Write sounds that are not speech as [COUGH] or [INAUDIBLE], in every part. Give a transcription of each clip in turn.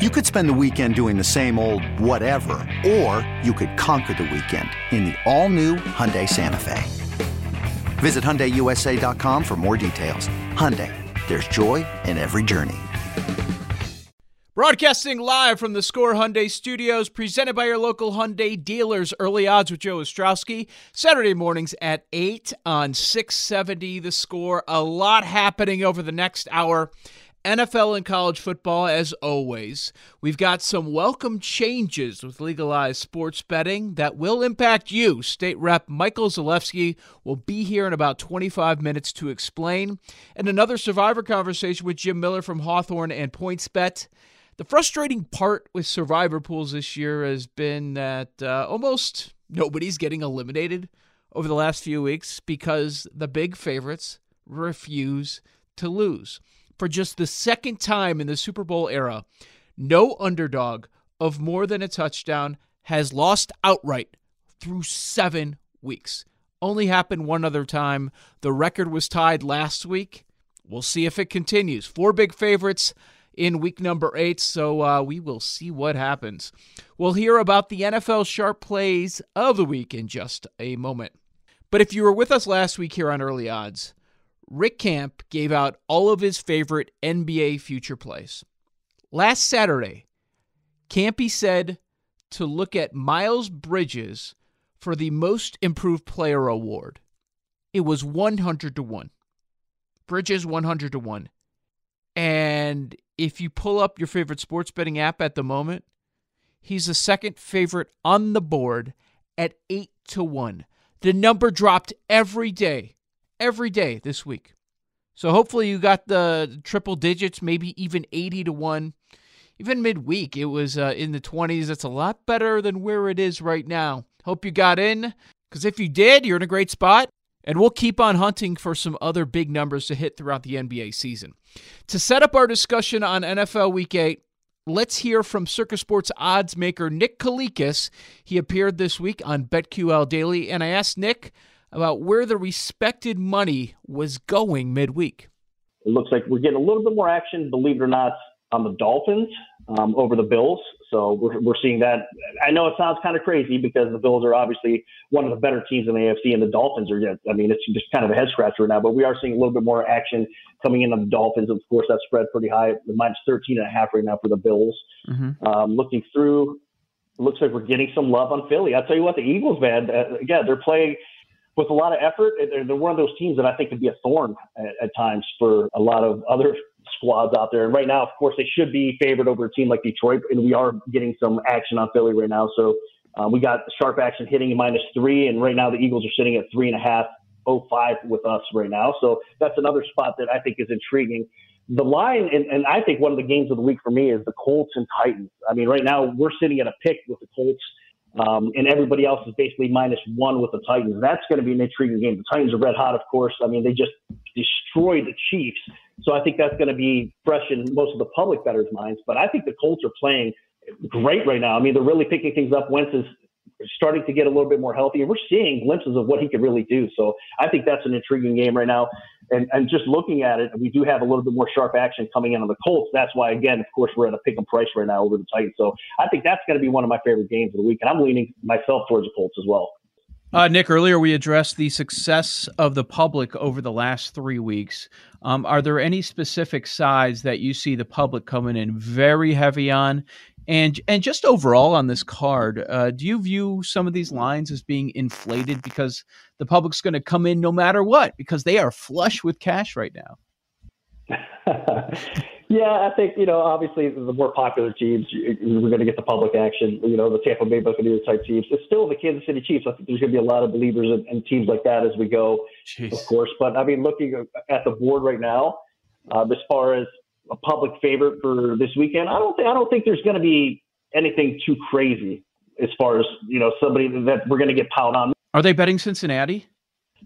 You could spend the weekend doing the same old whatever, or you could conquer the weekend in the all-new Hyundai Santa Fe. Visit HyundaiUSA.com for more details. Hyundai, there's joy in every journey. Broadcasting live from the Score Hyundai Studios, presented by your local Hyundai dealers. Early odds with Joe Ostrowski. Saturday mornings at 8 on 670 The Score. A lot happening over the next hour. NFL and college football, as always. We've got some welcome changes with legalized sports betting that will impact you. State Rep Michael Zalewski will be here in about 25 minutes to explain. And another survivor conversation with Jim Miller from Hawthorne and PointsBet. The frustrating part with survivor pools this year has been that uh, almost nobody's getting eliminated over the last few weeks because the big favorites refuse to lose. For just the second time in the Super Bowl era, no underdog of more than a touchdown has lost outright through seven weeks. Only happened one other time. The record was tied last week. We'll see if it continues. Four big favorites in week number eight. So uh, we will see what happens. We'll hear about the NFL sharp plays of the week in just a moment. But if you were with us last week here on Early Odds, Rick Camp gave out all of his favorite NBA future plays. Last Saturday, Campy said to look at Miles Bridges for the Most Improved Player award. It was 100 to 1. Bridges 100 to 1. And if you pull up your favorite sports betting app at the moment, he's the second favorite on the board at 8 to 1. The number dropped every day, every day this week. So hopefully you got the triple digits, maybe even 80 to 1. Even midweek, it was uh, in the 20s. That's a lot better than where it is right now. Hope you got in, because if you did, you're in a great spot. And we'll keep on hunting for some other big numbers to hit throughout the NBA season. To set up our discussion on NFL Week 8, let's hear from Circa Sports odds maker Nick Kalikas. He appeared this week on BetQL Daily, and I asked Nick about where the respected money was going midweek. It looks like we're getting a little bit more action, believe it or not, on the Dolphins um, over the Bills. So we're, we're seeing that. I know it sounds kind of crazy because the Bills are obviously one of the better teams in the AFC, and the Dolphins are yet. I mean, it's just kind of a head scratcher right now. But we are seeing a little bit more action coming in on the Dolphins. Of course, that spread pretty high, minus 13 and a half right now for the Bills. Mm-hmm. Um, looking through, looks like we're getting some love on Philly. I'll tell you what, the Eagles, man, uh, again, they're playing with a lot of effort. They're, they're one of those teams that I think could be a thorn at, at times for a lot of other squads out there. And right now, of course, they should be favored over a team like Detroit, and we are getting some action on Philly right now. So uh, we got sharp action hitting minus three, and right now the Eagles are sitting at three and a half, oh five with us right now. So that's another spot that I think is intriguing. The line, and, and I think one of the games of the week for me is the Colts and Titans. I mean, right now we're sitting at a pick with the Colts. Um, and everybody else is basically minus one with the Titans. That's going to be an intriguing game. The Titans are red hot, of course. I mean, they just destroyed the Chiefs. So I think that's going to be fresh in most of the public bettors' minds. But I think the Colts are playing great right now. I mean, they're really picking things up. Wentz is starting to get a little bit more healthy, and we're seeing glimpses of what he could really do. So I think that's an intriguing game right now. And, and just looking at it, we do have a little bit more sharp action coming in on the Colts. That's why, again, of course, we're at a pick and price right now over the Titans. So I think that's going to be one of my favorite games of the week, and I'm leaning myself towards the Colts as well. Uh, Nick, earlier we addressed the success of the public over the last three weeks. Um, are there any specific sides that you see the public coming in very heavy on? And and just overall on this card, uh, do you view some of these lines as being inflated because the public's going to come in no matter what because they are flush with cash right now? [LAUGHS] yeah, I think you know obviously the more popular teams we're going to get the public action. You know the Tampa Bay Buccaneers type teams. It's still the Kansas City Chiefs. I think there's going to be a lot of believers in, in teams like that as we go, Jeez. of course. But I mean, looking at the board right now, um, as far as a public favorite for this weekend. I don't think I don't think there's going to be anything too crazy as far as you know somebody that we're going to get piled on. Are they betting Cincinnati?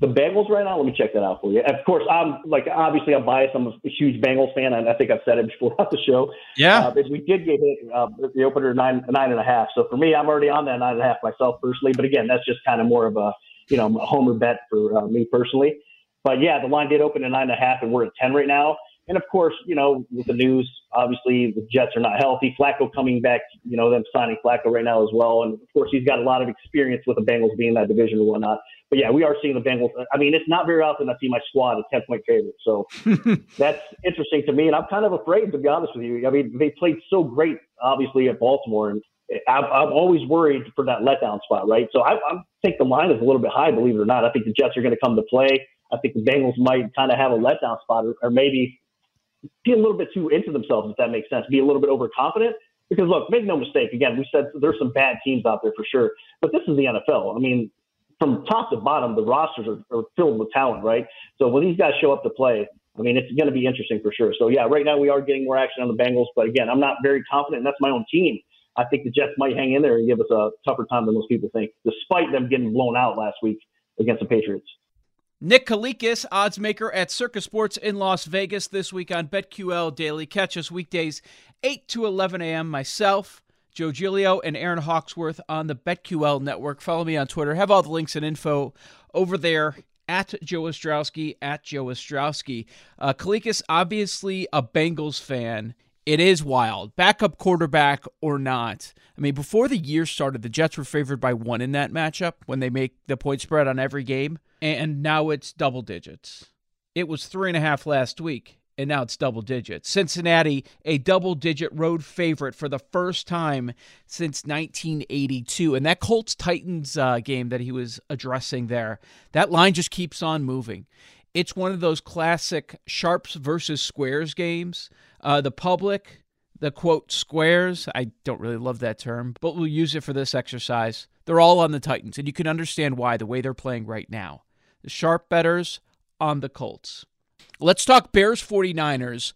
The Bengals right now. Let me check that out for you. Of course, I'm like obviously I'm biased. I'm a huge Bengals fan, and I think I've said it before on the show. Yeah, uh, we did get hit uh, the opener nine nine and a half. So for me, I'm already on that nine and a half myself personally. But again, that's just kind of more of a you know a homer bet for uh, me personally. But yeah, the line did open at nine and a half, and we're at ten right now. And of course, you know, with the news, obviously the Jets are not healthy. Flacco coming back, you know, them signing Flacco right now as well. And of course, he's got a lot of experience with the Bengals being in that division and whatnot. But yeah, we are seeing the Bengals. I mean, it's not very often I see my squad a 10 point favorite. So [LAUGHS] that's interesting to me. And I'm kind of afraid, to be honest with you. I mean, they played so great, obviously, at Baltimore. And I'm, I'm always worried for that letdown spot, right? So I, I think the line is a little bit high, believe it or not. I think the Jets are going to come to play. I think the Bengals might kind of have a letdown spot or, or maybe be a little bit too into themselves, if that makes sense, be a little bit overconfident. Because look, make no mistake. Again, we said there's some bad teams out there for sure, but this is the NFL. I mean, from top to bottom, the rosters are, are filled with talent, right? So when these guys show up to play, I mean, it's going to be interesting for sure. So yeah, right now we are getting more action on the Bengals, but again, I'm not very confident. And that's my own team. I think the Jets might hang in there and give us a tougher time than most people think, despite them getting blown out last week against the Patriots. Nick Kalikas, odds maker at Circa Sports in Las Vegas this week on BetQL Daily. Catch us weekdays 8 to 11 a.m. Myself, Joe Giglio, and Erin Hawksworth on the BetQL network. Follow me on Twitter. Have all the links and info over there at Joe Ostrowski, at Joe Ostrowski. Uh, Kalikas, obviously a Bengals fan. It is wild. Backup quarterback or not. I mean, before the year started, the Jets were favored by one in that matchup when they make the point spread on every game and now it's double digits. It was three and a half last week, and now it's double digits. Cincinnati, a double digit road favorite for the first time since 1982. And that Colts Titans uh, game that he was addressing there, that line just keeps on moving. It's one of those classic sharps versus squares games. Uh, the public, the quote squares, I don't really love that term, but we'll use it for this exercise. They're all on the Titans, and you can understand why the way they're playing right now the sharp betters on the Colts. Let's talk Bears 49ers.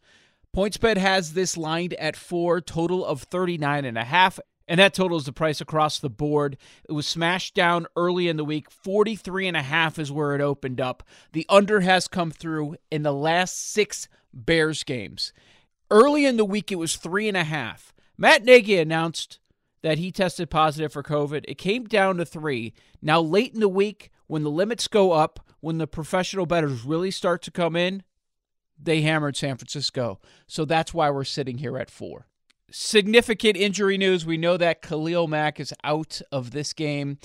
PointsBet has this lined at four, total of 39 and a half. And that totals the price across the board. It was smashed down early in the week. 43 and a half is where it opened up. The under has come through in the last six Bears games. Early in the week, it was three and a half. Matt Nagy announced that he tested positive for COVID. It came down to three. Now, late in the week, when the limits go up, when the professional bettors really start to come in, they hammered San Francisco. So that's why we're sitting here at four. Significant injury news. We know that Khalil Mack is out of this game.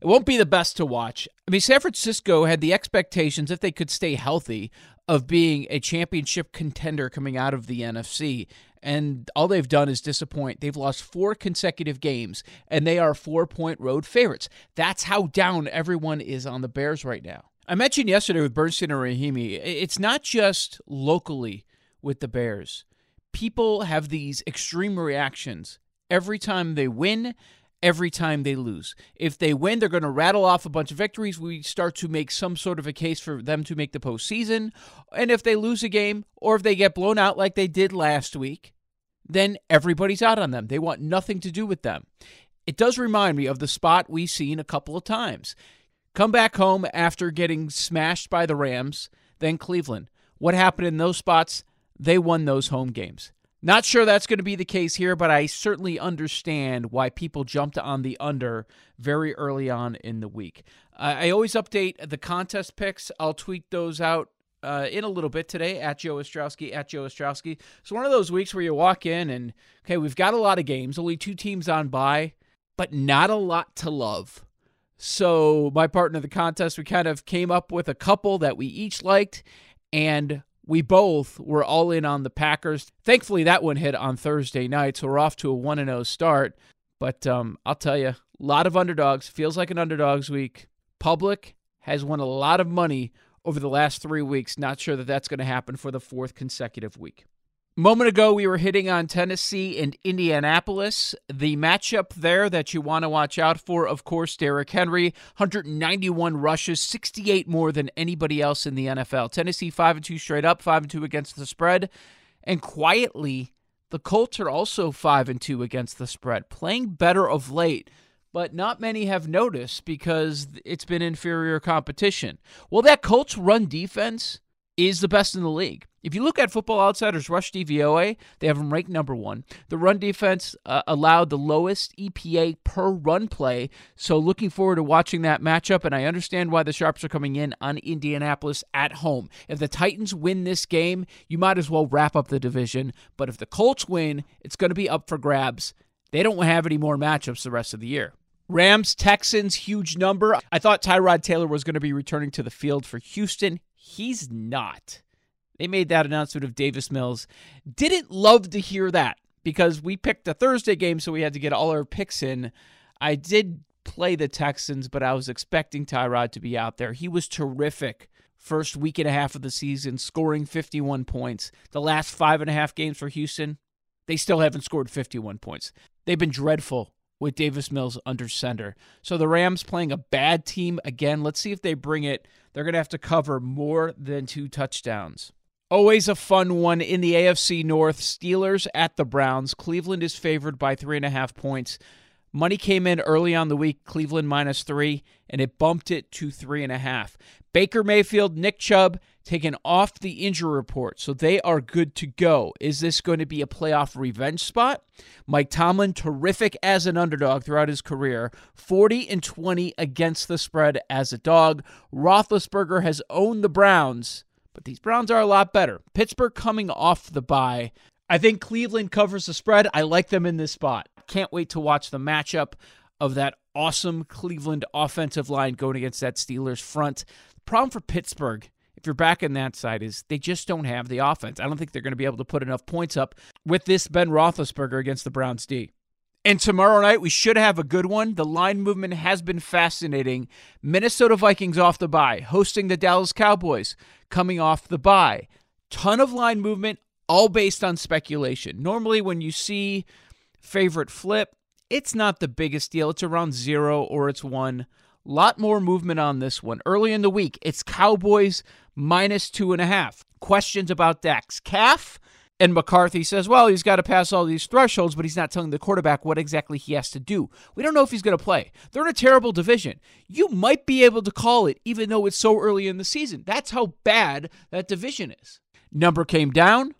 It won't be the best to watch. I mean, San Francisco had the expectations, if they could stay healthy, of being a championship contender coming out of the NFC and all they've done is disappoint. They've lost four consecutive games, and they are four point road favorites. That's how down everyone is on the Bears right now. I mentioned yesterday with Bernstein and Rahimi, it's not just locally with the Bears. People have these extreme reactions every time they win, every time they lose. If they win, they're going to rattle off a bunch of victories. We start to make some sort of a case for them to make the postseason. And if they lose a game or if they get blown out like they did last week, then everybody's out on them. They want nothing to do with them. It does remind me of the spot we've seen a couple of times. Come back home after getting smashed by the Rams, then Cleveland. What happened in those spots? They won those home games. Not sure that's going to be the case here, but I certainly understand why people jumped on the under very early on in the week. I always update the contest picks. I'll tweet those out uh, in a little bit today at Joe Ostrowski, at Joe Ostrowski. It's one of those weeks where you walk in and, okay, we've got a lot of games, only two teams on by, but not a lot to love. So, my partner the contest, we kind of came up with a couple that we each liked, and we both were all in on the Packers. Thankfully, that one hit on Thursday night, so we're off to a 1 0 start. But um, I'll tell you, a lot of underdogs. Feels like an underdogs week. Public has won a lot of money over the last three weeks. Not sure that that's going to happen for the fourth consecutive week. Moment ago, we were hitting on Tennessee and Indianapolis. The matchup there that you want to watch out for, of course, Derrick Henry, 191 rushes, 68 more than anybody else in the NFL. Tennessee 5 and 2 straight up, 5 and 2 against the spread. And quietly, the Colts are also 5 and 2 against the spread, playing better of late, but not many have noticed because it's been inferior competition. Well, that Colts run defense is the best in the league. If you look at Football Outsiders Rush DVOA, they have them ranked number one. The run defense uh, allowed the lowest EPA per run play. So looking forward to watching that matchup. And I understand why the Sharps are coming in on Indianapolis at home. If the Titans win this game, you might as well wrap up the division. But if the Colts win, it's going to be up for grabs. They don't have any more matchups the rest of the year. Rams, Texans, huge number. I thought Tyrod Taylor was going to be returning to the field for Houston. He's not. They made that announcement of Davis Mills. Didn't love to hear that because we picked a Thursday game, so we had to get all our picks in. I did play the Texans, but I was expecting Tyrod to be out there. He was terrific first week and a half of the season, scoring 51 points. The last five and a half games for Houston, they still haven't scored 51 points. They've been dreadful with Davis Mills under center. So the Rams playing a bad team again. Let's see if they bring it. They're going to have to cover more than two touchdowns. Always a fun one in the AFC North. Steelers at the Browns. Cleveland is favored by three and a half points. Money came in early on the week, Cleveland minus three, and it bumped it to three and a half. Baker Mayfield, Nick Chubb taken off the injury report, so they are good to go. Is this going to be a playoff revenge spot? Mike Tomlin, terrific as an underdog throughout his career, 40 and 20 against the spread as a dog. Roethlisberger has owned the Browns, but these Browns are a lot better. Pittsburgh coming off the bye. I think Cleveland covers the spread. I like them in this spot. Can't wait to watch the matchup of that awesome Cleveland offensive line going against that Steelers front. Problem for Pittsburgh, if you're back in that side, is they just don't have the offense. I don't think they're going to be able to put enough points up with this Ben Roethlisberger against the Browns D. And tomorrow night, we should have a good one. The line movement has been fascinating. Minnesota Vikings off the bye, hosting the Dallas Cowboys coming off the bye. Ton of line movement, all based on speculation. Normally, when you see favorite flip. It's not the biggest deal. It's around zero or it's one. Lot more movement on this one. Early in the week, it's Cowboys minus two and a half. Questions about Dak's calf. And McCarthy says, well, he's got to pass all these thresholds, but he's not telling the quarterback what exactly he has to do. We don't know if he's going to play. They're in a terrible division. You might be able to call it, even though it's so early in the season. That's how bad that division is. Number came down.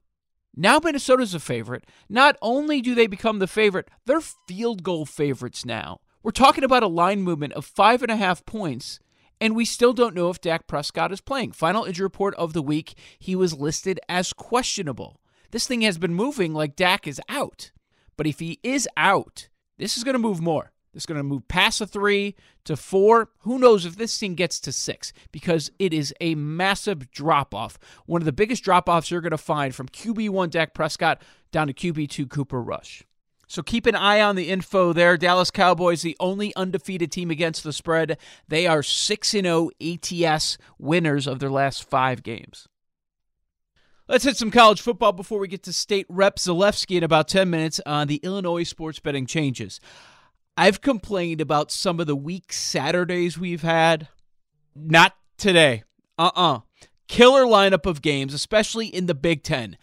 Now Minnesota's a favorite. Not only do they become the favorite, they're field goal favorites now. We're talking about a line movement of five and a half points, and we still don't know if Dak Prescott is playing. Final injury report of the week, he was listed as questionable. This thing has been moving like Dak is out. But if he is out, this is going to move more. This is going to move past a three to four. Who knows if this thing gets to six because it is a massive drop off. One of the biggest drop offs you're going to find from QB1 Dak Prescott down to QB2 Cooper Rush. So keep an eye on the info there. Dallas Cowboys, the only undefeated team against the spread. They are 6 0 ATS winners of their last five games. Let's hit some college football before we get to state rep Zalewski in about 10 minutes on the Illinois sports betting changes. I've complained about some of the weak Saturdays we've had. Not today. Uh uh-uh. uh Killer lineup of games, especially in the Big Ten.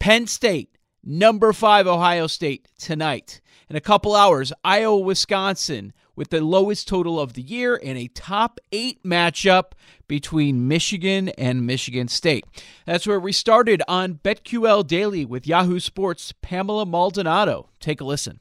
Penn State, number five, Ohio State tonight. In a couple hours, Iowa, Wisconsin, with the lowest total of the year and a top eight matchup between Michigan and Michigan State. That's where we started on BetQL Daily with Yahoo Sports' Pamela Maldonado. Take a listen.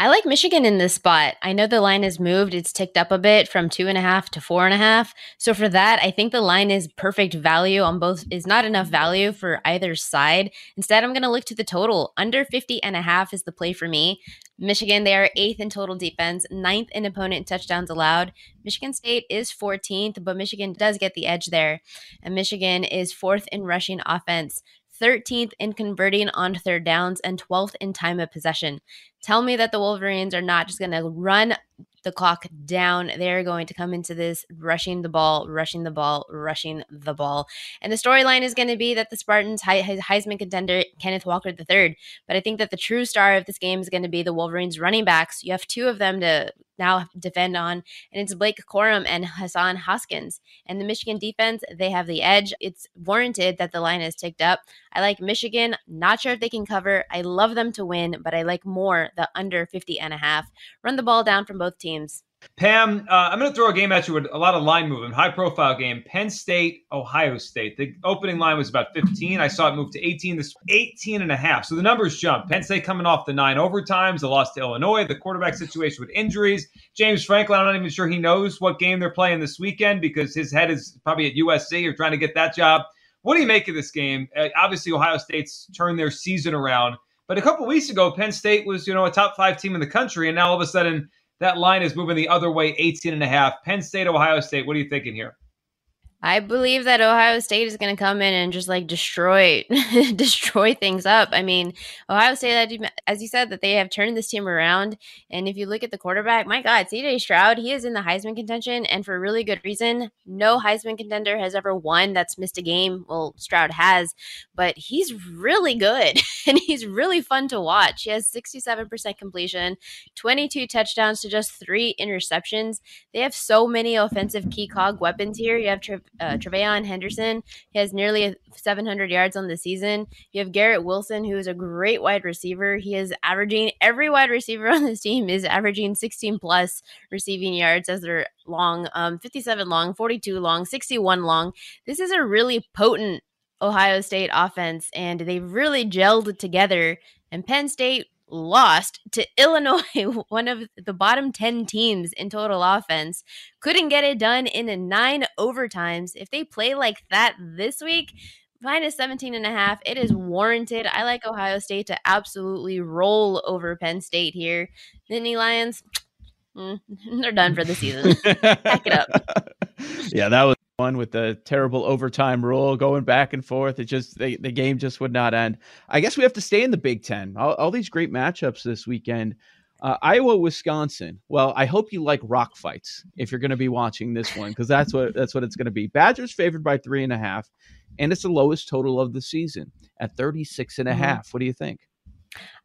I like Michigan in this spot. I know the line has moved. It's ticked up a bit from two and a half to four and a half. So for that, I think the line is perfect value on both is not enough value for either side. Instead, I'm going to look to the total. Under 50 and a half is the play for me. Michigan, they are eighth in total defense, ninth in opponent touchdowns allowed. Michigan State is 14th, but Michigan does get the edge there. And Michigan is fourth in rushing offense, 13th in converting on third downs, and 12th in time of possession. Tell me that the Wolverines are not just going to run the clock down. They're going to come into this rushing the ball, rushing the ball, rushing the ball. And the storyline is going to be that the Spartans, Heisman contender Kenneth Walker III. But I think that the true star of this game is going to be the Wolverines running backs. You have two of them to now defend on, and it's Blake Corum and Hassan Haskins. And the Michigan defense, they have the edge. It's warranted that the line is ticked up. I like Michigan. Not sure if they can cover. I love them to win, but I like more the under 50 and a half. Run the ball down from both teams. Pam, uh, I'm going to throw a game at you with a lot of line movement, high profile game. Penn State, Ohio State. The opening line was about 15. I saw it move to 18. This 18 and a half. So the numbers jump. Penn State coming off the nine overtimes, the loss to Illinois, the quarterback situation with injuries. James Franklin, I'm not even sure he knows what game they're playing this weekend because his head is probably at USC or trying to get that job. What do you make of this game? Uh, obviously, Ohio State's turned their season around. But a couple weeks ago, Penn State was, you know, a top five team in the country, and now all of a sudden that line is moving the other way, 18 and a half. Penn State, Ohio State. What are you thinking here? I believe that Ohio State is going to come in and just like destroy, [LAUGHS] destroy things up. I mean, Ohio State, as you said, that they have turned this team around. And if you look at the quarterback, my God, CJ Stroud, he is in the Heisman contention, and for a really good reason. No Heisman contender has ever won that's missed a game. Well, Stroud has, but he's really good [LAUGHS] and he's really fun to watch. He has 67% completion, 22 touchdowns to just three interceptions. They have so many offensive key cog weapons here. You have uh, TreVeyon Henderson. He has nearly 700 yards on the season. You have Garrett Wilson, who is a great wide receiver. He is averaging every wide receiver [LAUGHS] on this team is averaging 16 plus receiving yards as they're long, um, 57 long, 42 long, 61 long. This is a really potent Ohio State offense, and they've really gelled together. And Penn State lost to [LAUGHS] Illinois, one of the bottom 10 teams in total offense. Couldn't get it done in nine overtimes. If they play like that this week, minus 17 and a half, it is warranted. I like Ohio State to absolutely roll over Penn State here. Nittany Lions, [TSK] mm, [LAUGHS] they're done for the season. Pack it up. [LAUGHS] Yeah, that was one with the terrible overtime rule going back and forth. It just they, the game just would not end. I guess we have to stay in the Big Ten. All, all these great matchups this weekend. Uh, Iowa, Wisconsin. Well, I hope you like rock fights if you're going to be watching this one because that's what that's what it's going to be. Badgers favored by three and a half, and it's the lowest total of the season at 36 and a mm-hmm. half. What do you think?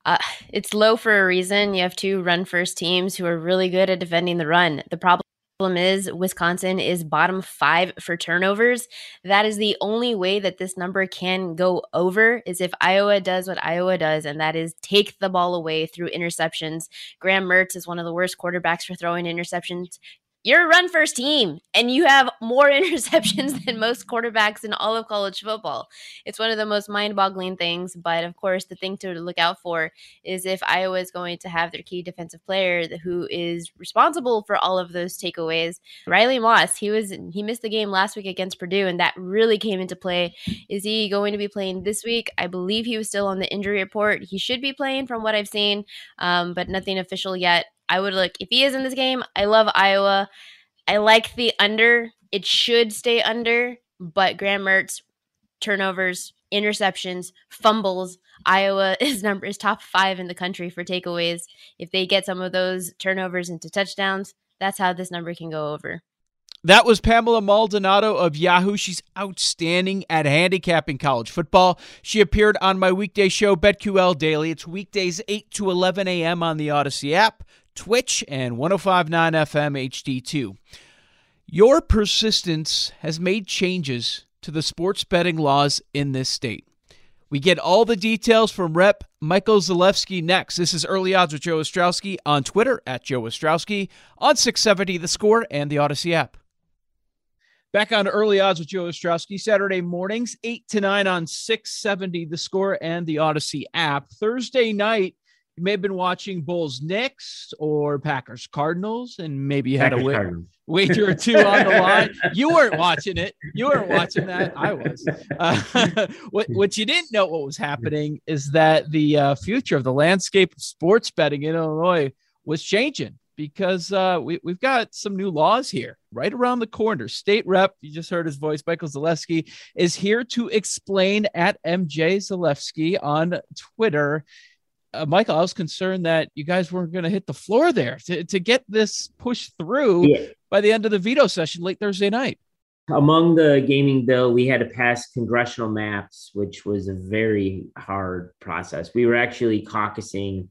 Uh, it's low for a reason. You have two run first teams who are really good at defending the run. The problem problem is Wisconsin is bottom five for turnovers. That is the only way that this number can go over is if Iowa does what Iowa does, and that is take the ball away through interceptions. Graham Mertz is one of the worst quarterbacks for throwing interceptions you're a run first team and you have more [LAUGHS] interceptions than most quarterbacks in all of college football. It's one of the most mind boggling things. But of course, the thing to look out for is if Iowa is going to have their key defensive player who is responsible for all of those takeaways. Riley Moss, he was he missed the game last week against Purdue, and that really came into play. Is he going to be playing this week? I believe he was still on the injury report. He should be playing from what I've seen, um, but nothing official yet. I would look if he is in this game. I love Iowa. I like the under. It should stay under, but Graham Mertz turnovers, interceptions, fumbles. Iowa [LAUGHS] is number is top five in the country for takeaways. If they get some of those turnovers into touchdowns, that's how this number can go over. That was Pamela Maldonado of Yahoo. She's outstanding at handicapping college football. She appeared on my weekday show, BetQL Daily. It's weekdays 8 to 11 a.m. on the Audacy app. Twitch, and 1059 FM HD2. Your persistence has made changes to the sports betting laws in this state. We get all the details from Rep Michael Zalewski next. This is Early Odds with Joe Ostrowski on Twitter at Joe Ostrowski, on 670 The Score and the Audacy app. Back on Early Odds with Joe Ostrowski, Saturday mornings, 8 to 9 on 670 The Score and the Audacy app. Thursday night, you may have been watching Bulls Knicks or Packers Cardinals, and maybe you had Packers, a wa- wager or two on the line. You weren't watching it. You weren't watching that. I was. Uh, [LAUGHS] what what you didn't know what was happening is that the uh, future of the landscape of sports betting in Illinois was changing because uh, we, we've got some new laws here right around the corner. State rep, you just heard his voice, Michael Zalewski, is here to explain at MJ Zalewski on Twitter uh, Michael, I was concerned that you guys weren't going to hit the floor there to, to get this pushed through Yeah. by the end of the veto session late Thursday night. Among the gaming bill, we had to pass congressional maps, which was a very hard process. We were actually caucusing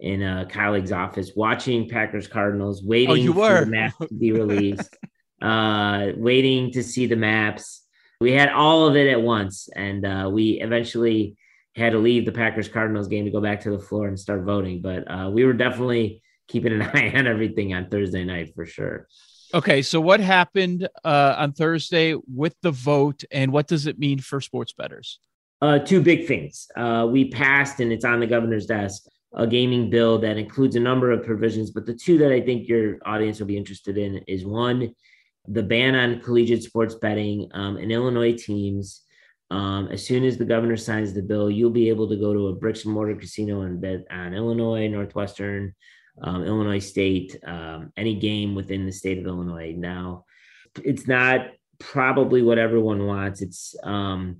in a colleague's office, watching Packers Cardinals, waiting Oh, you for the map to be released, [LAUGHS] uh, waiting to see the maps. We had all of it at once, and uh, we eventually had to leave the Packers Cardinals game to go back to the floor and start voting. But uh, we were definitely keeping an [LAUGHS] eye on everything on Thursday night for sure. Okay, so what happened uh, on Thursday with the vote, and what does it mean for sports bettors? Uh, two big things. Uh, we passed, and it's on the governor's desk, a gaming bill that includes a number of provisions. But the two that I think your audience will be interested in is one, the ban on collegiate sports betting um, in Illinois teams. Um, as soon as the governor signs the bill, you'll be able to go to a bricks and mortar casino in bet on Illinois, Northwestern, um, Illinois State, um, any game within the state of Illinois. Now, it's not probably what everyone wants. It's um,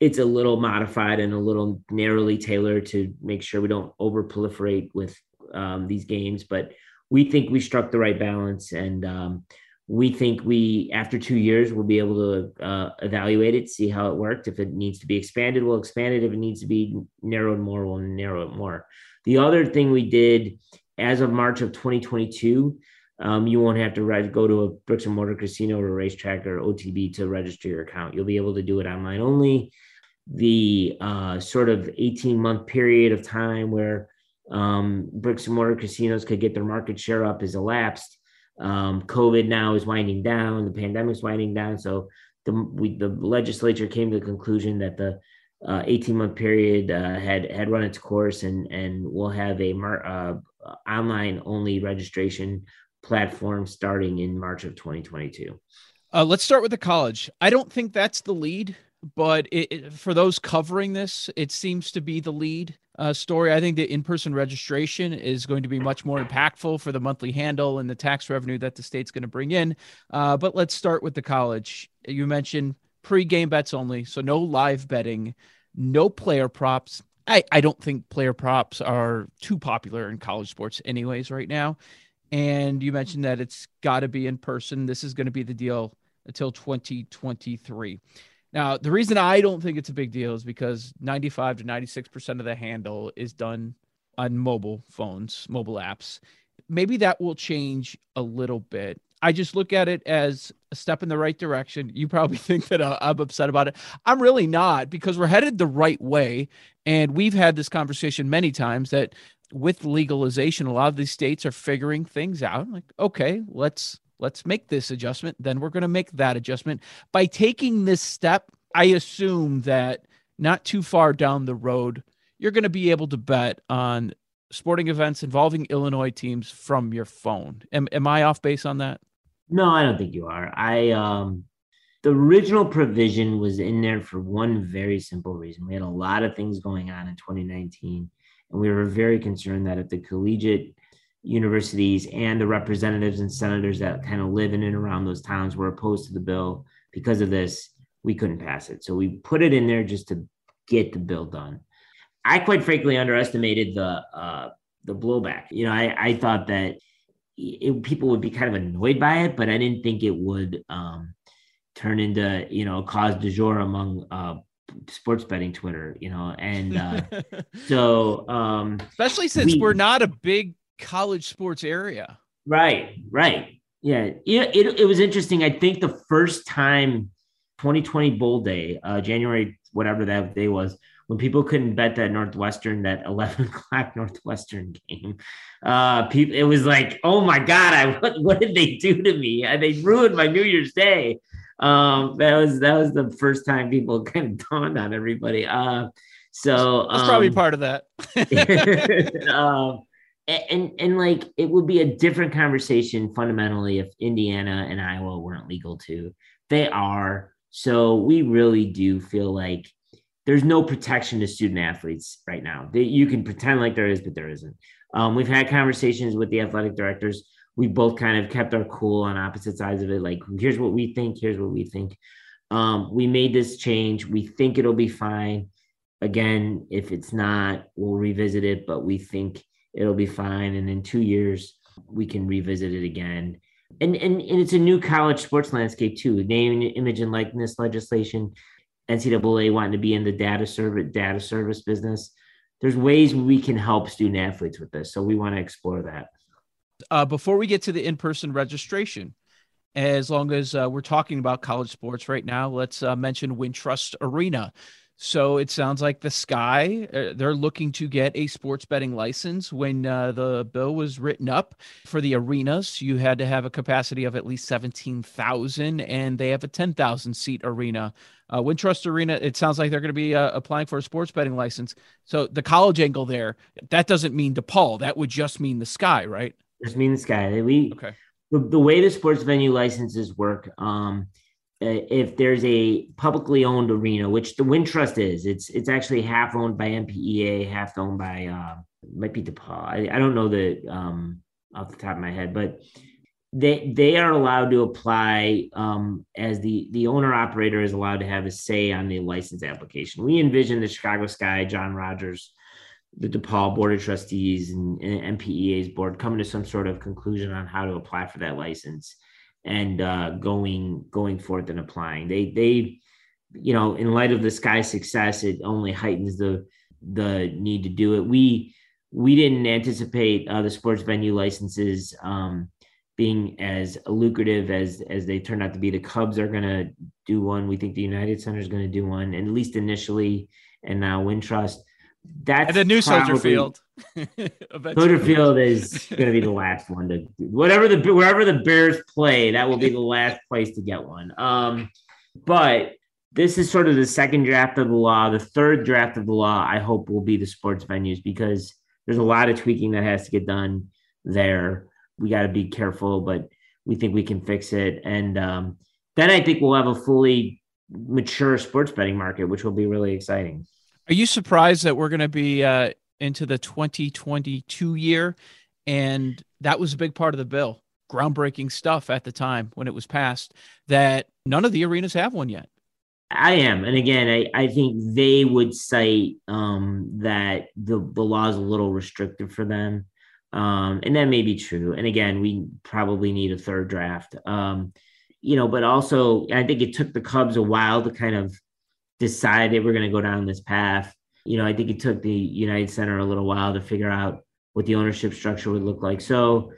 it's a little modified and a little narrowly tailored to make sure we don't over proliferate with um, these games. But we think we struck the right balance, and um, we think we after two years we'll be able to uh, evaluate it, see how it worked. If it needs to be expanded, we'll expand it. If it needs to be narrowed more, we'll narrow it more. The other thing we did as of March of 2022. Um, you won't have to re- go to a bricks and mortar casino or a racetrack or OTB to register your account. You'll be able to do it online only the uh, sort of 18 month period of time where um, bricks and mortar casinos could get their market share up is elapsed. Um, COVID now is winding down, the pandemic is winding down. So the, we, the legislature came to the conclusion that the 18 uh, month period uh, had had run its course and and we'll have a mar- uh, online only registration platform starting in March of 2022. Uh, let's start with the college. I don't think that's the lead, but it, it, for those covering this, it seems to be the lead uh, story. I think the in person registration is going to be much more impactful for the monthly handle and the tax revenue that the state's going to bring in. Uh, but let's start with the college. You mentioned pre game bets only, so no live betting, no player props. I, I don't think player props are too popular in college sports, anyways, right now. And you mentioned that it's got to be in person. This is going to be the deal until 2023. Now, the reason I don't think it's a big deal is because 95 to 96% of the handle is done on mobile phones, mobile apps. Maybe that will change a little bit. I just look at it as a step in the right direction. You probably [LAUGHS] think that uh, I'm upset about it. I'm really not because we're headed the right way. And we've had this conversation many times that with legalization, a lot of these states are figuring things out. Like, okay, let's let's make this adjustment. Then we're going to make that adjustment. By taking this step, I assume that not too far down the road, you're going to be able to bet on sporting events involving Illinois teams from your phone. Am, am I off base on that? No, I don't think you are. I um the original provision was in there for one very simple reason. We had a lot of things going on in 2019 and we were very concerned that if the collegiate universities and the representatives and senators that kind of live in and around those towns were opposed to the bill because of this, we couldn't pass it. So we put it in there just to get the bill done. I quite frankly underestimated the uh, the blowback. You know, I, I thought that it, people would be kind of annoyed by it, but I didn't think it would um, turn into you know cause du jour among uh, sports betting Twitter. You know, and uh, [LAUGHS] so um, especially since we, are not a big college sports area. Right, right, yeah. It, it it was interesting. I think the first time 2020 Bowl Day, uh, January whatever that day was, when people couldn't bet that Northwestern, that [LAUGHS] 11 o'clock Northwestern game, uh, people, it was like, oh my God, I, [LAUGHS] what, what did they do to me? They ruined my New Year's Day. Um, that was, that was the first time people [LAUGHS] kind of dawned on everybody. Uh, so that's um, probably part of that. um, and, and, like, it would be a different conversation fundamentally if Indiana and Iowa weren't legal too. They are. So we really do feel like there's no protection to student athletes right now. You can pretend like there is, but there isn't. Um, we've had conversations with the athletic directors. We both kind of kept our cool on opposite sides of it. Like, here's what we think. Here's what we think. Um, we made this change. We think it'll be fine. again, if it's not, we'll revisit it, but we think it'll be fine. And in two years, we can revisit it again. And, and, and it's a new college sports landscape too. Name, image, and likeness legislation, NCAA wanting to be in the data service data service business. There's ways we can help student athletes with this, so we want to explore that. Uh, before we get to the in-person registration, as long as uh, we're talking about college sports right now, let's uh, mention Wintrust Arena. So it sounds like the Sky, uh, they're looking to get a sports betting license. When uh, the bill was written up for the arenas, you had to have a capacity of at least 17,000, and they have a 10,000 seat arena. Uh, Wintrust Arena, it sounds like they're going to be uh, applying for a sports betting license. So the college angle there, that doesn't mean DePaul. That would just mean the Sky, right? Just mean the Sky. We, okay. The, the way the sports venue licenses work, um, if there's a publicly owned arena, which the Wintrust is, it's it's actually half owned by MPEA, half owned by uh, might be DePaul. I, I don't know the um, off the top of my head, but they they are allowed to apply um, as the the owner operator is allowed to have a say on the license application. We envision the Chicago Sky, John Rogers, the DePaul Board of Trustees, and, and MPEA's board coming to some sort of conclusion on how to apply for that license and uh, going going forth and applying. They they you know in light of the sky success, it only heightens the the need to do it. We we didn't anticipate uh, the sports venue licenses um, being as lucrative as as they turned out to be. The Cubs are going to do one. We think the United Center is going to do one, at least initially, and now Wintrust. That's and the new Soldier Field. [LAUGHS] Soldier Field is going to be the last one to whatever the wherever the Bears play. That will be the last place to get one. Um, but this is sort of the second draft of the law. The third draft of the law, I hope, will be the sports venues because there's a lot of tweaking that has to get done there. We got to be careful, but we think we can fix it. And um, then I think we'll have a fully mature sports betting market, which will be really exciting. Are you surprised that we're going to be uh, into the 2022 year? And that was a big part of the bill, groundbreaking stuff at the time when it was passed, that none of the arenas have one yet. I am. And again, I, I think they would cite um, that the, the law is a little restrictive for them. Um, and that may be true. And again, we probably need a third draft. Um, you know, but also I think it took the Cubs a while to kind of decide we're going to go down this path. You know, I think it took the United Center a little while to figure out what the ownership structure would look like. So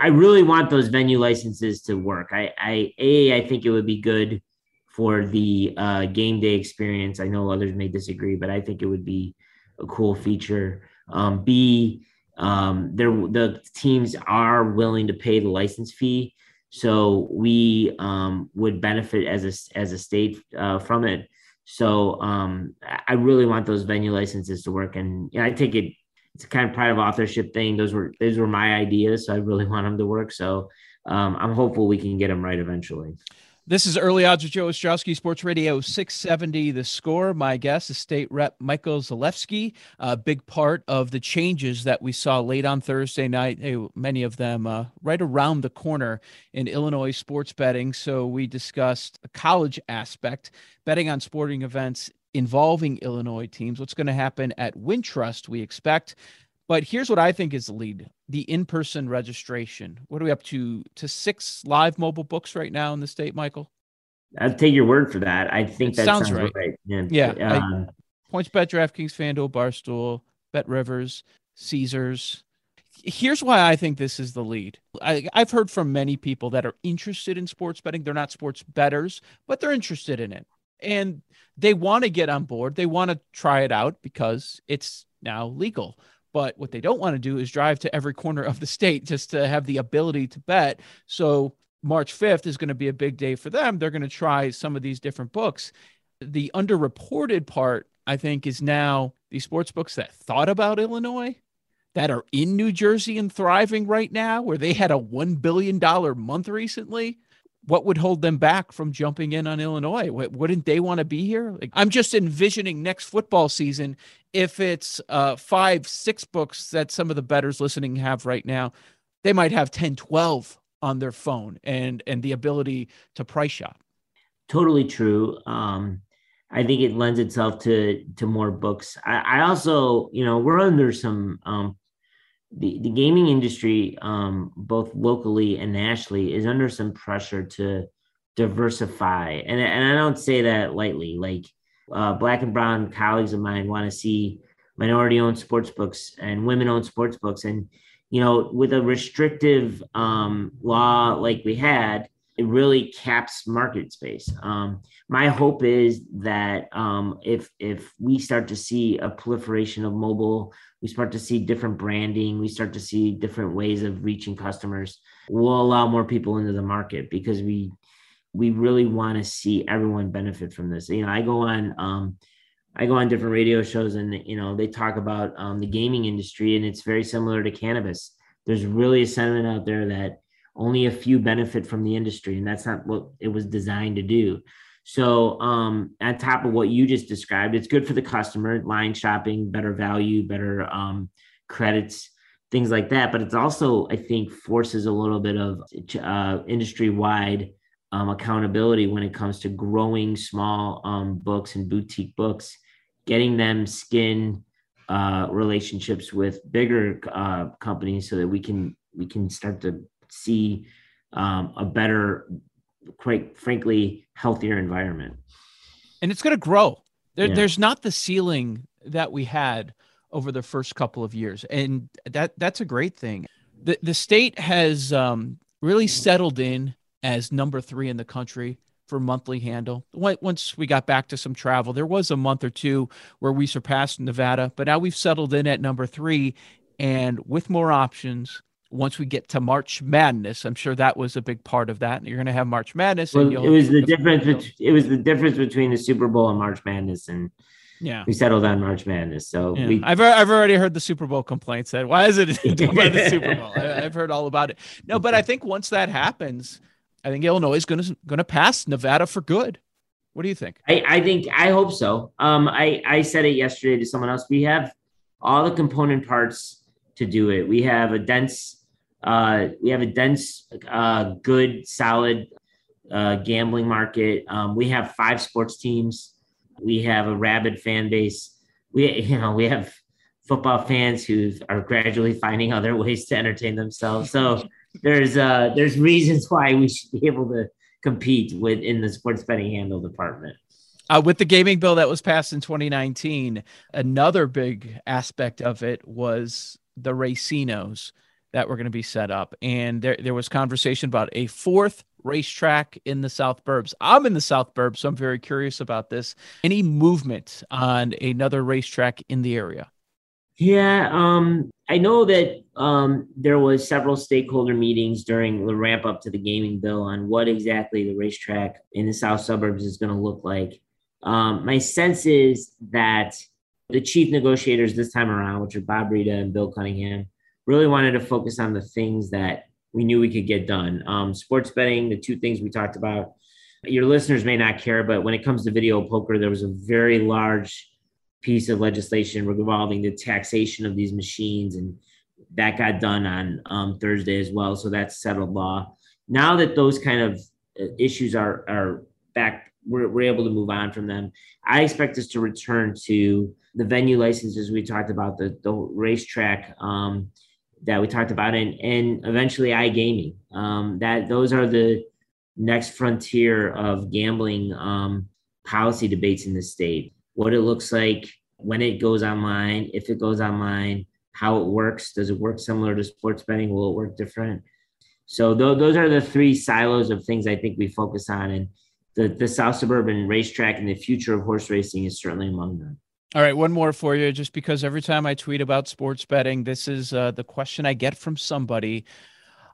I really want those venue licenses to work. I, I, a, I think it would be good for the uh, game day experience. I know others may disagree, but I think it would be a cool feature. Um, B, um, the teams are willing to pay the license fee, so we um, would benefit as a as a state uh, from it. So um, I really want those venue licenses to work, and you know, I take it. It's a kind of pride of authorship thing. Those were those were my ideas, so I really [LAUGHS] want them to work. So um, I'm hopeful we can get them right eventually. This is Early Odds with Joe Ostrowski, Sports Radio 670. The score. My guest is State Rep Michael Zalewski. A big part of the changes that we saw late on Thursday night, many of them uh, right around the corner in Illinois sports betting. So we discussed a college aspect, betting on sporting events involving Illinois teams. What's going to happen at Wintrust, we expect. But here's what I think is the lead the in person registration. What are we up to? To six live mobile books right now in the state, Michael? I'll take your word for that. I think it that sounds, sounds right. right. Yeah. yeah um, I, PointsBet, DraftKings, FanDuel, Barstool, Bet Rivers, Caesars. Here's why I think this is the lead. I, I've heard from many people that are interested in sports betting. They're not sports betters, but they're interested in it. And they want to get on board. They want to try it out because it's now legal. But what they don't want to do is drive to every corner of the state just to have the ability to bet. So March 5th is going to be a big day for them. They're going to try some of these different books. The underreported part, I think, is now these sports books that thought about Illinois that are in New Jersey and thriving right now, where they had a $1 billion month recently what would hold them back from jumping in on Illinois? Wouldn't they want to be here? Like, I'm just envisioning next football season if it's uh, five, six books that some of the betters listening have right now, they might have 10, 12 on their phone and and the ability to price shop. Totally true. Um, I think it lends itself to to more books. I, I also, you know, we're under some um, the the gaming industry, um, both locally and nationally, is under some pressure to diversify, and and I don't say that lightly. Like uh, black and brown colleagues of mine want to see minority-owned sports books and women-owned sports books, and you know, with a restrictive um, law like we had, it really caps market space. Um, my hope is that um, if if we start to see a proliferation of mobile, we start to see different branding, we start to see different ways of reaching customers, we'll allow more people into the market because we we really want to see everyone benefit from this. You know, I go on um, I go on different radio shows and you know they talk about um, the gaming industry and it's very similar to cannabis. There's really a sentiment out there that only a few benefit from the industry and that's not what it was designed to do. So um, on top of what you just described it's good for the customer line shopping better value better um, credits things like that but it's also i think forces a little bit of uh, industry wide um, accountability when it comes to growing small um, books and boutique books getting them skin uh, relationships with bigger uh, companies so that we can we can start to see um, a better, quite frankly, healthier environment. And it's going to grow. There, yeah. There's not the ceiling that we had over the first couple of years, and that that's a great thing. The the state has um, really settled in as number three in the country for monthly handle. Once we got back to some travel, there was a month or two where we surpassed Nevada, but now we've settled in at number three, and with more options once we get to March Madness, I'm sure that was a big part of that. You're going to have March Madness. Well, it was the difference. Between, it was the difference between the Super Bowl and March Madness, and yeah, we settled on March Madness. So yeah. we, I've I've already heard the Super Bowl complaints that why is it [LAUGHS] by the Super [LAUGHS] Bowl? I, have heard all about it. No, but I think once that happens, I think Illinois is going to going to pass Nevada for good. What do you think? I, I think I hope so. Um, I I said it yesterday to someone else. We have all the component parts to do it. We have a dense uh, we have a dense, uh, good, solid uh, gambling market. Um, we have five sports teams. We have a rabid fan base. We, [LAUGHS] you know, we have football fans who are gradually finding other ways to entertain themselves. So there's uh, there's reasons why we should be able to compete with in the sports betting handle department. Uh, with the gaming bill that was passed in 2019, another big aspect of it was the racinos that were going to be set up. And there, there was conversation about a fourth racetrack in the South Burbs. I'm in the South Burbs, so I'm very curious about this. Any movement on another racetrack in the area? Yeah, um, I know that um, there was several stakeholder meetings during the ramp up to the gaming bill on what exactly the racetrack in the South Suburbs is going to look like. Um, my sense is that the chief negotiators this time around, which are Bob Rita and Bill Cunningham, really wanted to focus on the things that we knew we could get done. Um, sports betting, the two things we talked about. Your listeners may not care, but when it comes to video poker, there was a very large piece of legislation revolving the taxation of these machines, and that got done on um, Thursday as well. So that's settled law. Now that those kind of uh, issues are are back, we're, we're able to move on from them. I expect us to return to the venue licenses we talked about, the the racetrack. Um, that we talked about, and and eventually iGaming. Um, that those are the next frontier of gambling um, policy debates in the state. What it looks like when it goes online, if it goes online, how it works. Does it work similar to sports betting? Will it work different? So th- those are the three silos of things I think we focus on, and the the South Suburban racetrack and the future of horse racing is certainly among them. All right, one more for you, just because every time I tweet about sports betting, this is uh, the question I get from somebody.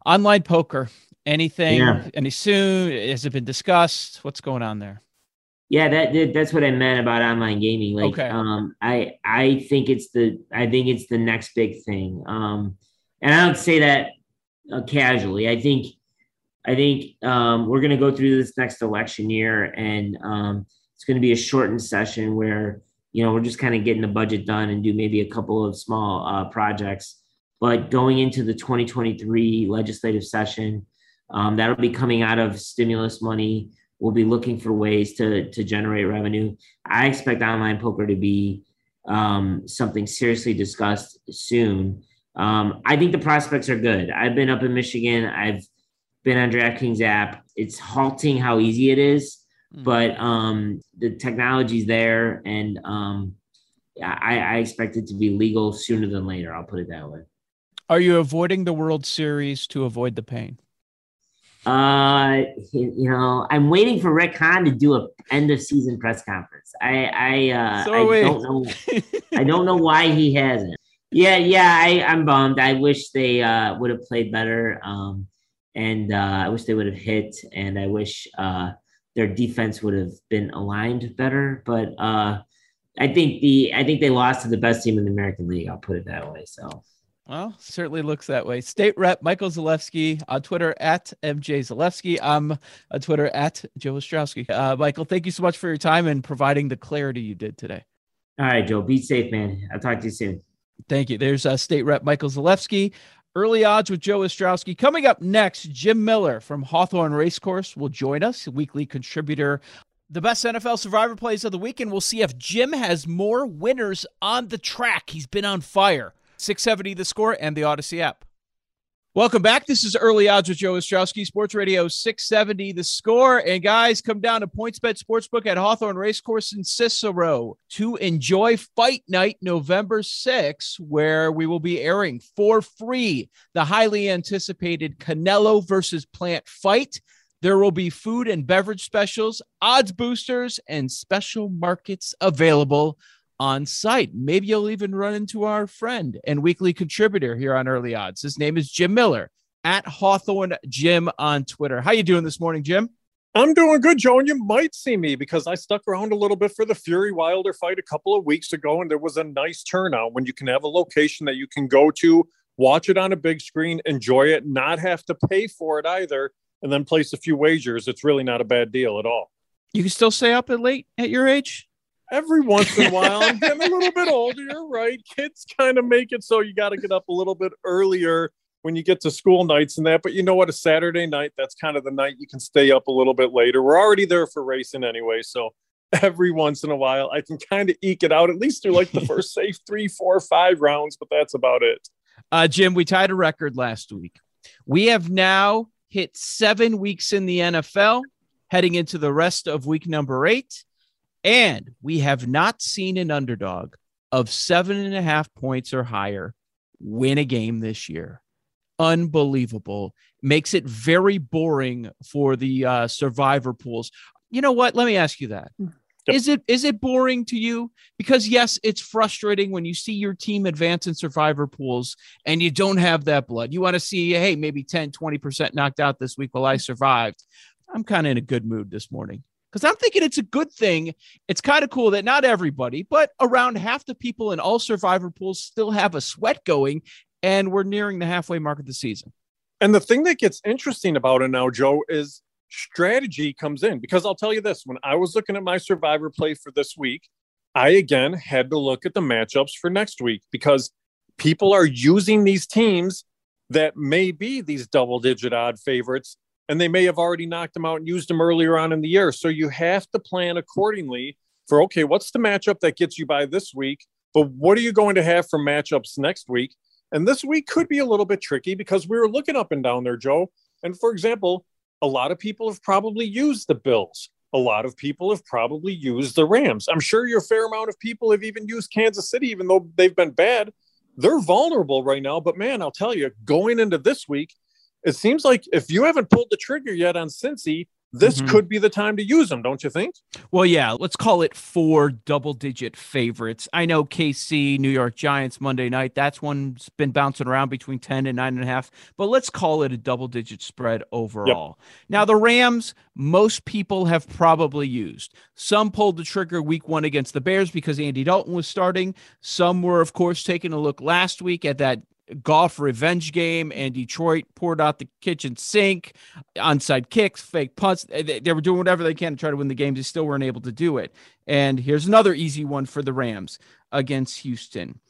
Online poker, anything, yeah. any soon? Has it been discussed? What's going on there? Yeah, that that's what I meant about online gaming. Like, okay. um, I I think it's the I think it's the next big thing. Um, and I don't say that uh, casually. I think I think um, we're going to go through this next election year, and um, it's going to be a shortened session where you know, we're just kind of getting the budget done and do maybe a couple of small uh, projects. But going into the 2023 legislative session, um, that'll be coming out of stimulus money We'll be looking for ways to to generate revenue. I expect online poker to be um, something seriously discussed soon. Um, I think the prospects are good. I've been up in Michigan. I've been on DraftKings app. It's halting how easy it is, mm. but um, the technology's there, and um, I, I expect it to be legal sooner than later. I'll put it that way. Are you avoiding the World Series to avoid the pain? Uh, you know, I'm waiting for Rick Hahn to do a end of season press conference. I I uh, so I don't know. I don't know why he hasn't. Yeah, yeah, I I'm bummed. I wish they uh would have played better. Um, and uh, I wish they would have hit, and I wish uh their defense would have been aligned better. But uh, I think the I think they lost to the best team in the American League. I'll put it that way. So well, certainly looks that way. State Rep Michael Zalewski on Twitter at MJ Zalewski. I'm on Twitter at Joe Ostrowski. Uh, Michael, thank you so much for your time and providing the clarity you did today. All right, Joe. Be safe, man. I'll talk to you soon. Thank you. There's uh, State Rep Michael Zalewski. Early odds with Joe Ostrowski. Coming up next, Jim Miller from Hawthorne Racecourse will join us, weekly contributor. The best NFL survivor plays of the weekend. We'll see if Jim has more winners on the track. He's been on fire. 670 the score and the Audacy app. Welcome back. This is Early Odds with Joe Ostrowski, Sports Radio 670 the score. And guys, come down to PointsBet Sportsbook at Hawthorne Racecourse in Cicero to enjoy Fight Night November 6th, where we will be airing for free the highly anticipated Canelo versus Plant fight. There will be food and beverage specials, odds boosters, and special markets available on site. Maybe you'll even run into our friend and weekly contributor here on Early Odds. His name is Jim Miller at Hawthorne Jim on Twitter. How you doing this morning, Jim? I'm doing good, Joe, and you might see me because I stuck around a little bit for the Fury Wilder fight a couple of weeks ago, and there was a nice turnout when you can have a location that you can go to, watch it on a big screen, enjoy it, not have to pay for it either, and then place a few wagers. It's really not a bad deal at all. You can still stay up at late at your age? Every once in a while i'm getting a [LAUGHS] little bit older right? Kids kind of make it so you got to get up a little bit earlier when you get to school nights and that but you know what? A saturday night that's kind of the night you can stay up a little bit later. We're already there for racing anyway so every once in a while i can kind of eke it out. At least through like the [LAUGHS] first say three four five rounds but that's about it. Uh, jim we tied a record last week. We have now hit seven weeks in the nfl heading into the rest of week number eight and we have not seen an underdog of seven and a half points or higher win a game this year. Unbelievable. Makes it very boring for the uh, survivor pools. You know what? Let me ask you that. Is it is it boring to you? Because yes, it's frustrating when you see your team advance in survivor pools and you don't have that blood. You want to see, hey, maybe 10, 20% knocked out this week while I survived. I'm kind of in a good mood this morning because I'm thinking it's a good thing. It's kind of cool that not everybody, but around half the people in all survivor pools still have a sweat going, and we're nearing the halfway mark of the season. And the thing that gets interesting about it now, Joe, is strategy comes in because I'll tell you this when I was looking at my survivor play for this week, I again had to look at the matchups for next week because people are using these teams that may be these double digit odd favorites and they may have already knocked them out and used them earlier on in the year. So you have to plan accordingly for okay, what's the matchup that gets you by this week? But what are you going to have for matchups next week? And this week could be a little bit tricky because we were looking up and down there, Joe. And for example, a lot of people have probably used the Bills. A lot of people have probably used the Rams. I'm sure your fair amount of people have even used Kansas City, even though they've been bad. They're vulnerable right now. But man, I'll tell you, going into this week, it seems like if you haven't pulled the trigger yet on Cincy, this mm-hmm. could be the time to use them, don't you think? Well, yeah, let's call it four double digit favorites. I know KC, New York Giants, Monday night. That's one's been bouncing around between 10 and nine and a half, but let's call it a double digit spread overall. Yep. Now, the Rams, most people have probably used. Some pulled the trigger week one against the Bears because Andy Dalton was starting. Some were, of course, taking a look last week at that Goff revenge game, and Detroit poured out the kitchen sink, onside kicks, fake punts. They, they, were doing whatever they can to try to win the game. They still weren't able to do it. And here's another easy one for the Rams against Houston.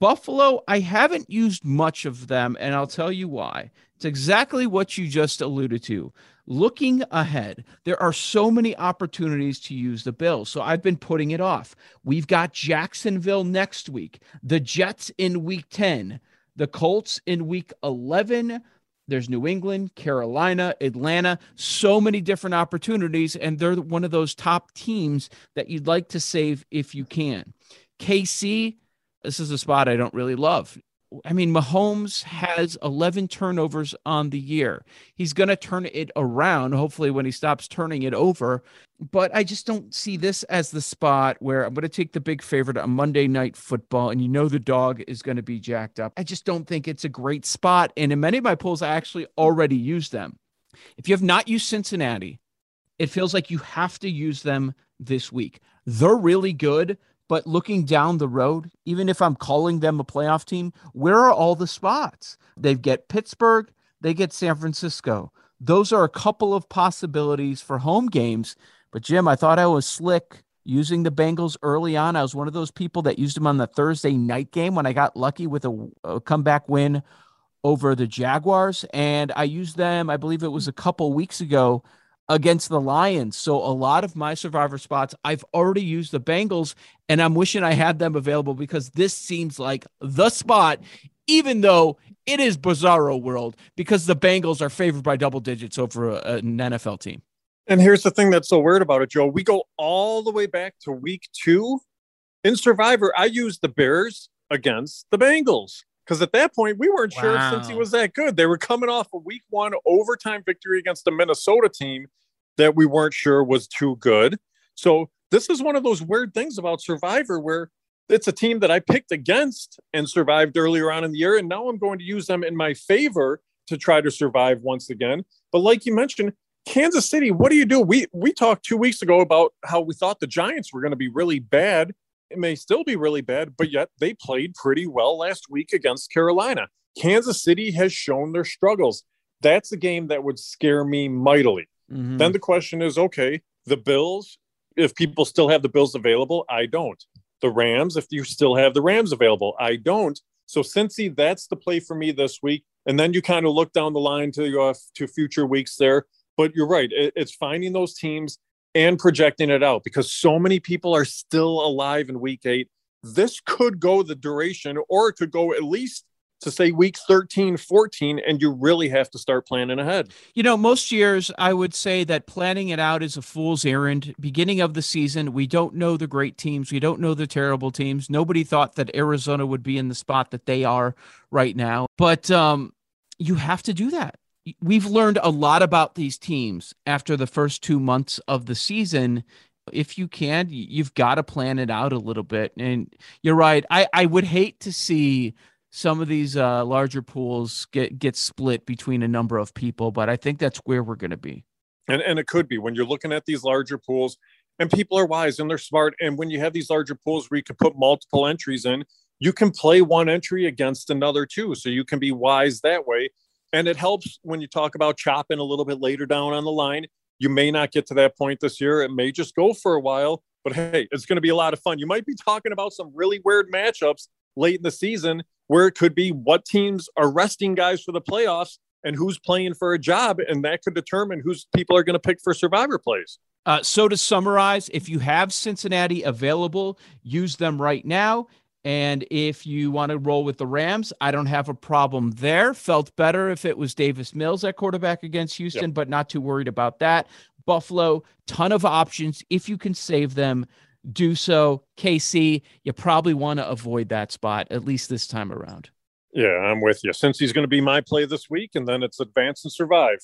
Buffalo, I haven't used much of them, and I'll tell you why. It's exactly what you just alluded to. looking ahead, there are so many opportunities to use the Bills. So I've been putting it off. We've got Jacksonville next week, the Jets in week 10, the Colts in week 11. There's New England, Carolina, Atlanta, so many different opportunities. And they're one of those top teams that you'd like to save if you can. KC, this is a spot I don't really love. I mean, Mahomes has 11 turnovers on the year. He's going to turn it around, hopefully, when he stops turning it over. But I just don't see this as the spot where I'm going to take the big favorite on Monday Night Football, and you know the dog is going to be jacked up. I just don't think it's a great spot. And in many of my polls, I actually already use them. If you have not used Cincinnati, it feels like you have to use them this week. They're really good. But looking down the road, even if I'm calling them a playoff team, where are all the spots? They get Pittsburgh, they get San Francisco. Those are a couple of possibilities for home games. But Jim, I thought I was slick using the Bengals early on. I was one of those people that used them on the Thursday night game when I got lucky with a, a comeback win over the Jaguars. And I used them, I believe it was a couple weeks ago against the Lions. So a lot of my survivor spots, I've already used the Bengals, and I'm wishing I had them available because this seems like the spot, even though it is bizarro world because the Bengals are favored by double digits over a, an NFL team. And here's the thing that's so weird about it, Joe. We go all the way back to week two. In Survivor, I used the Bears against the Bengals because at that point we weren't wow. sure Cincy was that good. They were coming off a week one overtime victory against a Minnesota team that we weren't sure was too good. So this is one of those weird things about Survivor where it's a team that I picked against and survived earlier on in the year, and now I'm going to use them in my favor to try to survive once again. But like you mentioned, Kansas City, what do you do? We we talked two weeks ago about how we thought the Giants were going to be really bad it may still be really bad, but yet they played pretty well last week against Carolina. Kansas City has shown their struggles. That's a game that would scare me mightily. Mm-hmm. Then the question is okay, the Bills, if people still have the Bills available, I don't. The Rams, if you still have the Rams available, I don't. So, Cincy, that's the play for me this week. And then you kind of look down the line to uh, to future weeks there. But you're right; it, it's finding those teams and projecting it out because so many people are still alive in week eight. This could go the duration, or it could go at least to say week 13, 14, and you really have to start planning ahead. You know, most years I would say that planning it out is a fool's errand. Beginning of the season, we don't know the great teams, we don't know the terrible teams. Nobody thought that Arizona would be in the spot that they are right now, but um, you have to do that we've learned a lot about these teams after the first two months of the season. If you can, you've got to plan it out a little bit. And you're right. I, I would hate to see some of these uh, larger pools get get split between a number of people, but I think that's where we're going to be. And and it could be when you're looking at these larger pools, and people are wise and they're smart. And when you have these larger pools where you can put multiple entries in, you can play one entry against another too. So you can be wise that way. And it helps when you talk about chopping a little bit later down on the line. You may not get to that point this year. It may just go for a while, but hey, it's going to be a lot of fun. You might be talking about some really weird matchups late in the season where it could be what teams are resting guys for the playoffs and who's playing for a job. And that could determine who's people are going to pick for survivor plays. Uh, so to summarize, if you have Cincinnati available, use them right now. And if you want to roll with the Rams, I don't have a problem there. Felt better if it was Davis Mills at quarterback against Houston, yep. but not too worried about that. Buffalo, ton of options. If you can save them, do so. KC, you probably want to avoid that spot, at least this time around. Yeah, I'm with you. Since he's going to be my play this week, and then it's advance and survive.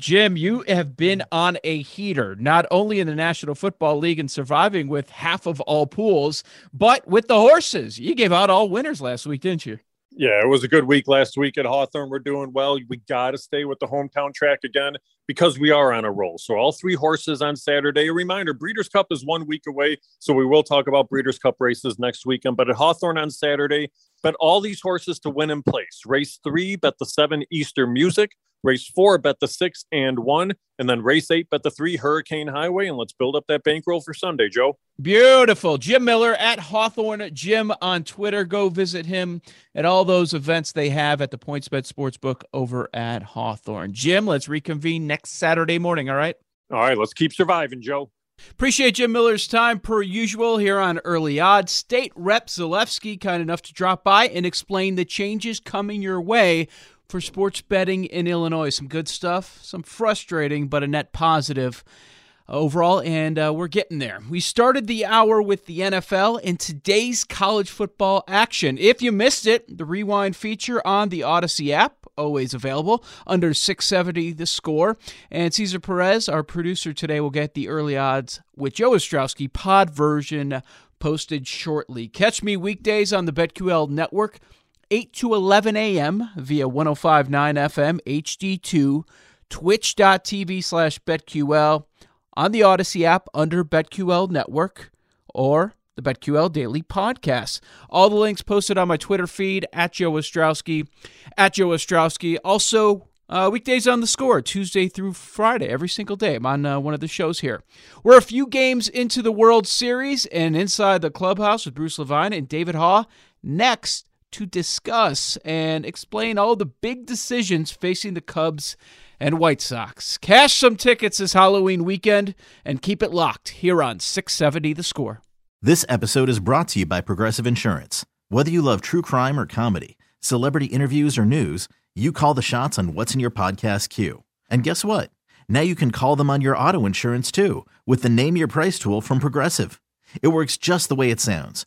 Jim, you have been on a heater, not only in the National Football League and surviving with half of all pools, but with the horses. You gave out all winners last week, didn't you? Yeah, it was a good week last week at Hawthorne. We're doing well. We got to stay with the hometown track again because we are on a roll. So, all three horses on Saturday. A reminder Breeders' Cup is one week away. So, we will talk about Breeders' Cup races next weekend. But at Hawthorne on Saturday, bet all these horses to win in place. Race three, bet the seven Easter Music. Race four, bet the six and one. And then race eight, bet the three, Hurricane Highway. And let's build up that bankroll for Sunday, Joe. Beautiful. Jim Miller at Hawthorne Jim on Twitter. Go visit him at all those events they have at the PointsBet Sportsbook over at Hawthorne. Jim, let's reconvene next Saturday morning. All right. All right. Let's keep surviving, Joe. Appreciate Jim Miller's time per usual here on Early Odds. State Rep Zalewski kind enough to drop by and explain the changes coming your way for sports betting in Illinois. Some good stuff, some frustrating, but a net positive overall, and uh, we're getting there. We started the hour with the NFL and today's college football action. If you missed it, the rewind feature on the Audacy app. Always available under 670 the score. And Cesar Perez, our producer today, will get the early odds with Joe Ostrowski pod version posted shortly. Catch me weekdays on the BetQL network 8 to 11 a.m. via 1059 FM HD2, twitch.tv slash BetQL, on the Audacy app under BetQL Network, or the BetQL Daily Podcast. All the links posted on my Twitter feed at Joe Ostrowski, at Joe Ostrowski. Also, uh, weekdays on the score, Tuesday through Friday, every single day. I'm on uh, one of the shows here. We're a few games into the World Series and inside the clubhouse with Bruce Levine and David Haugh. Next, to discuss and explain all the big decisions facing the Cubs and White Sox. Cash some tickets this Halloween weekend and keep it locked here on 670 The Score. This episode is brought to you by Progressive Insurance. Whether you love true crime or comedy, celebrity interviews or news, you call the shots on what's in your podcast queue. And guess what? Now you can call them on your auto insurance too with the Name Your Price tool from Progressive. It works just the way it sounds